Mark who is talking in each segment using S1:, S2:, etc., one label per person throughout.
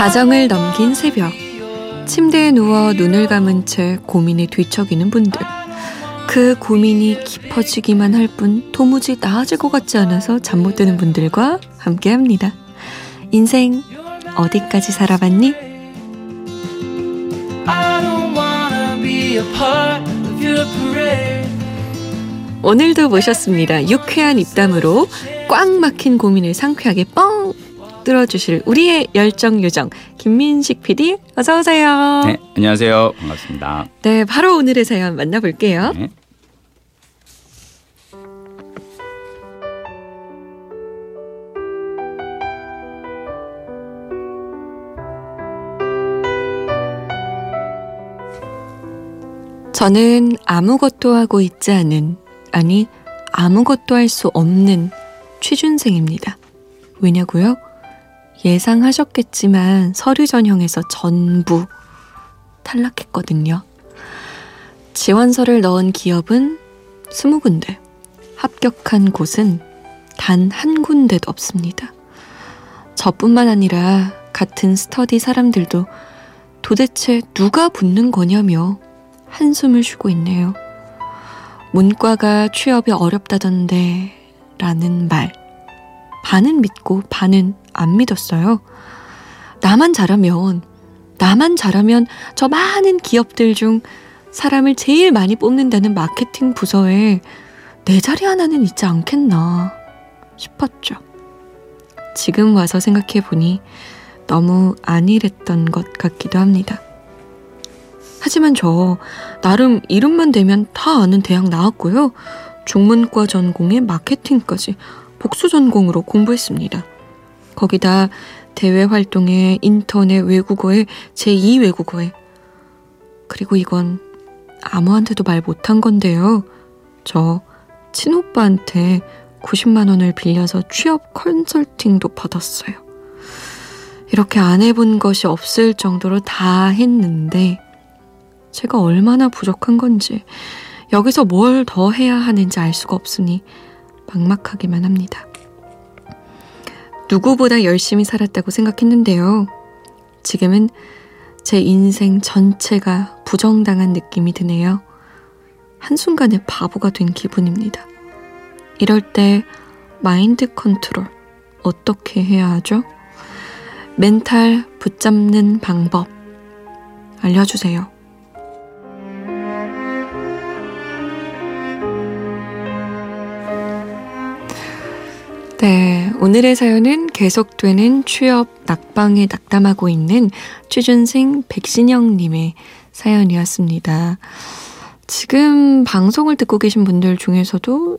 S1: 자정을 넘긴 새벽. 침대에 누워 눈을 감은 채 고민에 뒤척이는 분들. 그 고민이 깊어지기만 할 뿐 도무지 나아질 것 같지 않아서 잠 못 드는 분들과 함께 합니다. 인생 어디까지 살아봤니? 오늘도 모셨습니다. 유쾌한 입담으로 꽉 막힌 고민을 상쾌하게 뻥 뚫어 주실 우리의 열정 요정 김민식 PD 어서 오세요.
S2: 네, 안녕하세요. 반갑습니다.
S1: 네, 바로 오늘의 사연 만나 볼게요. 네. 저는 아무것도 하고 있지 않은, 아니, 아무것도 할 수 없는 취준생입니다. 왜냐고요? 예상하셨겠지만 서류 전형에서 전부 탈락했거든요. 지원서를 넣은 기업은 20군데, 합격한 곳은 단 한 군데도 없습니다. 저뿐만 아니라 같은 스터디 사람들도 도대체 누가 붙는 거냐며 한숨을 쉬고 있네요. 문과가 취업이 어렵다던데 라는 말. 반은 믿고 반은 안 믿었어요. 나만 잘하면, 나만 잘하면 저 많은 기업들 중 사람을 제일 많이 뽑는다는 마케팅 부서에 내 자리 하나는 있지 않겠나 싶었죠. 지금 와서 생각해 보니 너무 안일했던 것 같기도 합니다. 하지만 저 나름 이름만 대면 다 아는 대학 나왔고요. 중문과 전공에 마케팅까지 복수 전공으로 공부했습니다. 거기다 대외 활동에 인터넷 외국어에 제2 외국어에 그리고 이건 아무한테도 말 못한 건데요. 저 친오빠한테 90만 원을 빌려서 취업 컨설팅도 받았어요. 이렇게 안 해본 것이 없을 정도로 다 했는데 제가 얼마나 부족한 건지 여기서 뭘 더 해야 하는지 알 수가 없으니 막막하기만 합니다. 누구보다 열심히 살았다고 생각했는데요. 지금은 제 인생 전체가 부정당한 느낌이 드네요. 한순간에 바보가 된 기분입니다. 이럴 때 마인드 컨트롤 어떻게 해야 하죠? 멘탈 붙잡는 방법 알려주세요. 네, 오늘의 사연은 계속되는 취업 낙방에 낙담하고 있는 취준생 백신영 님의 사연이었습니다. 지금 방송을 듣고 계신 분들 중에서도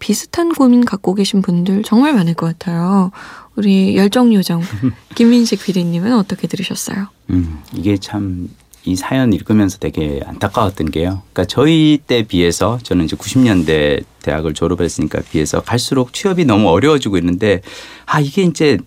S1: 비슷한 고민 갖고 계신 분들 정말 많을 것 같아요. 우리 열정 요정 김민식 PD님은 어떻게 들으셨어요?
S2: 음, 이게 참 이 사연 읽으면서 되게 안타까웠던 게요. 그러니까 저희 때 비해서 저는 이제 90년대 대학을 졸업했으니까 비해서 갈수록 취업이 너무 어려워지고 있는데 아 이게 이제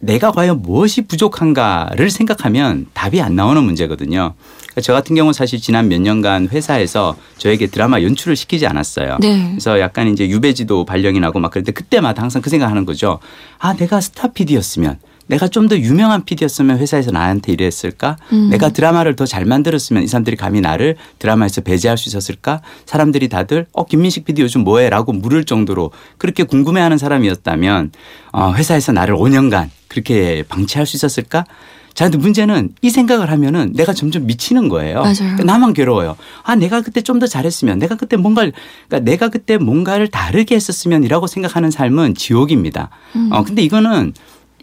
S2: 내가 과연 무엇이 부족한가를 생각하면 답이 안 나오는 문제거든요. 그러니까 저 같은 경우 사실 지난 몇 년간 회사에서 저에게 드라마 연출을 시키지 않았어요. 네. 그래서 약간 이제 유배지도 발령이 나고 막때 그때마다 항상 그 생각하는 거죠. 아 내가 스타 PD였으면 내가 좀 더 유명한 PD였으면 회사에서 나한테 이랬을까? 음. 내가 드라마를 더 잘 만들었으면 이 사람들이 감히 나를 드라마에서 배제할 수 있었을까? 사람들이 다들 어 김민식 PD 요즘 뭐해?라고 물을 정도로 그렇게 궁금해하는 사람이었다면 어 회사에서 나를 5년간 그렇게 방치할 수 있었을까? 자, 근데 문제는 이 생각을 하면은 내가 점점 미치는 거예요.
S1: 그러니까
S2: 나만 괴로워요. 아, 내가 그때 좀 더 잘했으면, 내가 그때 뭔가를, 그러니까 내가 그때 뭔가를 다르게 했었으면이라고 생각하는 삶은 지옥입니다. 음. 어, 근데 이거는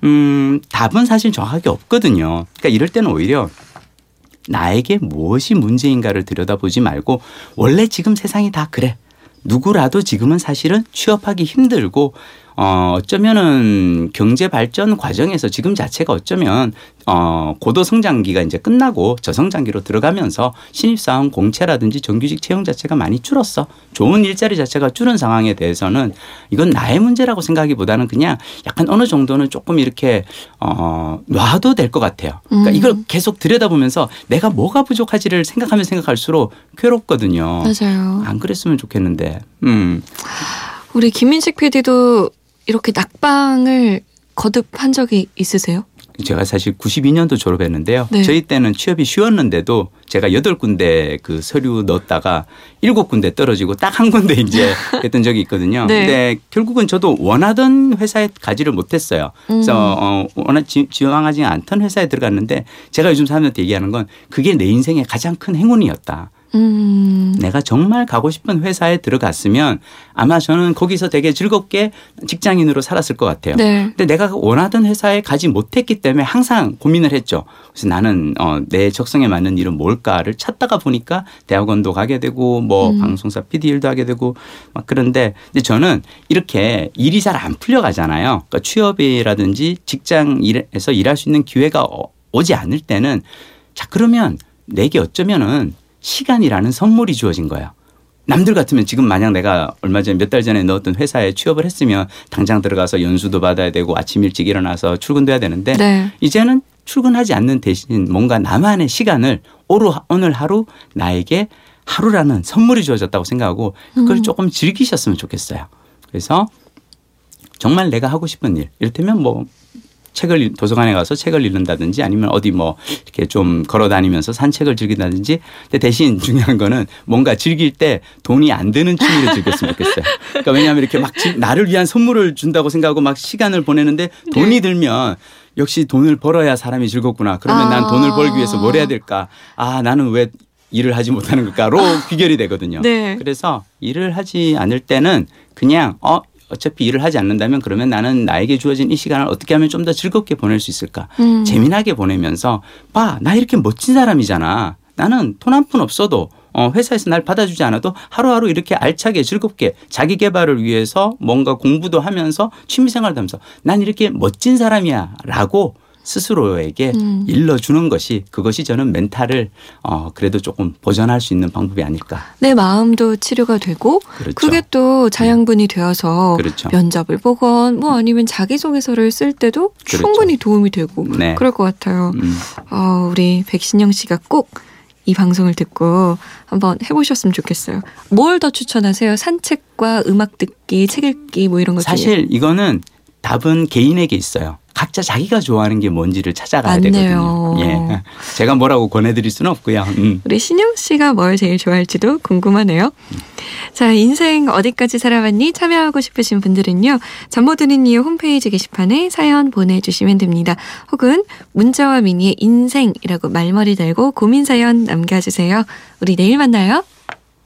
S2: 음, 답은 사실 정확하게 없거든요. 그러니까 이럴 때는 오히려 나에게 무엇이 문제인가를 들여다보지 말고 원래 지금 세상이 다 그래. 누구라도 지금은 사실은 취업하기 힘들고 어, 어쩌면은 경제 발전 과정에서 지금 자체가 어쩌면 어, 고도 성장기가 이제 끝나고 저성장기로 들어가면서 신입사원 공채라든지 정규직 채용 자체가 많이 줄었어. 좋은 일자리 자체가 줄은 상황에 대해서는 이건 나의 문제라고 생각하기보다는 그냥 약간 어느 정도는 조금 이렇게 어, 놔도 될 것 같아요. 그러니까 음. 이걸 계속 들여다보면서 내가 뭐가 부족하지를 생각하면 생각할수록 괴롭거든요.
S1: 맞아요.
S2: 안 그랬으면 좋겠는데. 음.
S1: 우리 김민식 PD도 이렇게 낙방을 거듭한 적이 있으세요?
S2: 제가 사실 92년도 졸업했는데요.
S1: 네.
S2: 저희 때는 취업이 쉬웠는데도 제가 여덟 군데 그 서류 넣었다가 일곱 군데 떨어지고 딱 한 군데 이제 했던 적이 있거든요.
S1: 네.
S2: 근데 결국은 저도 원하던 회사에 가지를 못했어요. 그래서 어, 워낙 지- 지원하지 않던 회사에 들어갔는데 제가 요즘 사람들한테 얘기하는 건 그게 내 인생의 가장 큰 행운이었다.
S1: 음.
S2: 내가 정말 가고 싶은 회사에 들어갔으면 아마 저는 거기서 되게 즐겁게 직장인으로 살았을 것 같아요.
S1: 네.
S2: 근데 내가 원하던 회사에 가지 못했기 때문에 항상 고민을 했죠. 그래서 나는 어, 내 적성에 맞는 일은 뭘까를 찾다가 보니까 대학원도 가게 되고 뭐
S1: 음.
S2: 방송사 PD 일도 하게 되고 막 그런데 근데 저는 이렇게 일이 잘 안 풀려가잖아요. 그러니까 취업이라든지 직장 일에서 일할 수 있는 기회가 어- 오지 않을 때는 자 그러면 내게 어쩌면은 시간이라는 선물이 주어진 거예요. 남들 같으면 지금 만약 내가 얼마 전에 몇 달 전에 넣었던 회사에 취업을 했으면 당장 들어가서 연수도 받아야 되고 아침 일찍 일어나서 출근도 해야 되는데
S1: 네.
S2: 이제는 출근하지 않는 대신 뭔가 나만의 시간을 오늘 하루 나에게 하루라는 선물이 주어졌다고 생각하고 그걸
S1: 음.
S2: 조금 즐기셨으면 좋겠어요. 그래서 정말 내가 하고 싶은 일 이를테면 뭐 책을 읽- 도서관에 가서 책을 읽는다든지 아니면 어디 뭐 이렇게 좀 걸어 다니면서 산책을 즐긴다든지 근데 대신 중요한 거는 뭔가 즐길 때 돈이 안 드는 취미를 즐겼으면 좋겠어요. 그러니까 왜냐하면 이렇게 막 지- 나를 위한 선물을 준다고 생각하고 막 시간을 보내는데 돈이
S1: 네.
S2: 들면 역시 돈을 벌어야 사람이 즐겁구나. 그러면 난
S1: 아.
S2: 돈을 벌기 위해서 뭘 해야 될까? 아, 나는 왜 일을 하지 못하는 걸까로 귀결이 되거든요.
S1: 네.
S2: 그래서 일을 하지 않을 때는 그냥 어 어차피 일을 하지 않는다면 그러면 나는 나에게 주어진 이 시간을 어떻게 하면 좀 더 즐겁게 보낼 수 있을까?
S1: 음.
S2: 재미나게 보내면서 봐, 나 이렇게 멋진 사람이잖아. 나는 돈 한 푼 없어도 어, 회사에서 날 받아주지 않아도 하루하루 이렇게 알차게 즐겁게 자기 개발을 위해서 뭔가 공부도 하면서 취미생활도 하면서 난 이렇게 멋진 사람이야 라고 스스로에게
S1: 음.
S2: 일러주는 것이 그것이 저는 멘탈을 어, 그래도 조금 보전할 수 있는 방법이 아닐까.
S1: 내 마음도 치료가 되고
S2: 그렇죠.
S1: 그게 또 자양분이 되어서
S2: 그렇죠.
S1: 면접을 보건 뭐 아니면 자기소개서를 쓸 때도
S2: 그렇죠.
S1: 충분히 도움이 되고
S2: 네.
S1: 그럴 것 같아요.
S2: 음.
S1: 아, 우리 백신영 씨가 꼭 이 방송을 듣고 한번 해보셨으면 좋겠어요. 뭘 더 추천하세요? 산책과 음악 듣기, 책 읽기 뭐 이런 것 중에.
S2: 사실 이거는 답은 개인에게 있어요. 각자 자기가 좋아하는 게 뭔지를 찾아가야
S1: 맞네요.
S2: 되거든요. 예. 제가 뭐라고 권해드릴 수는 없고요. 음.
S1: 우리 신영 씨가 뭘 제일 좋아할지도 궁금하네요. 자, 인생 어디까지 살아왔니? 참여하고 싶으신 분들은요. 잠못 드는 이유 홈페이지 게시판에 사연 보내주시면 됩니다. 혹은 문자와 미니의 인생이라고 말머리 달고 고민 사연 남겨주세요. 우리 내일 만나요.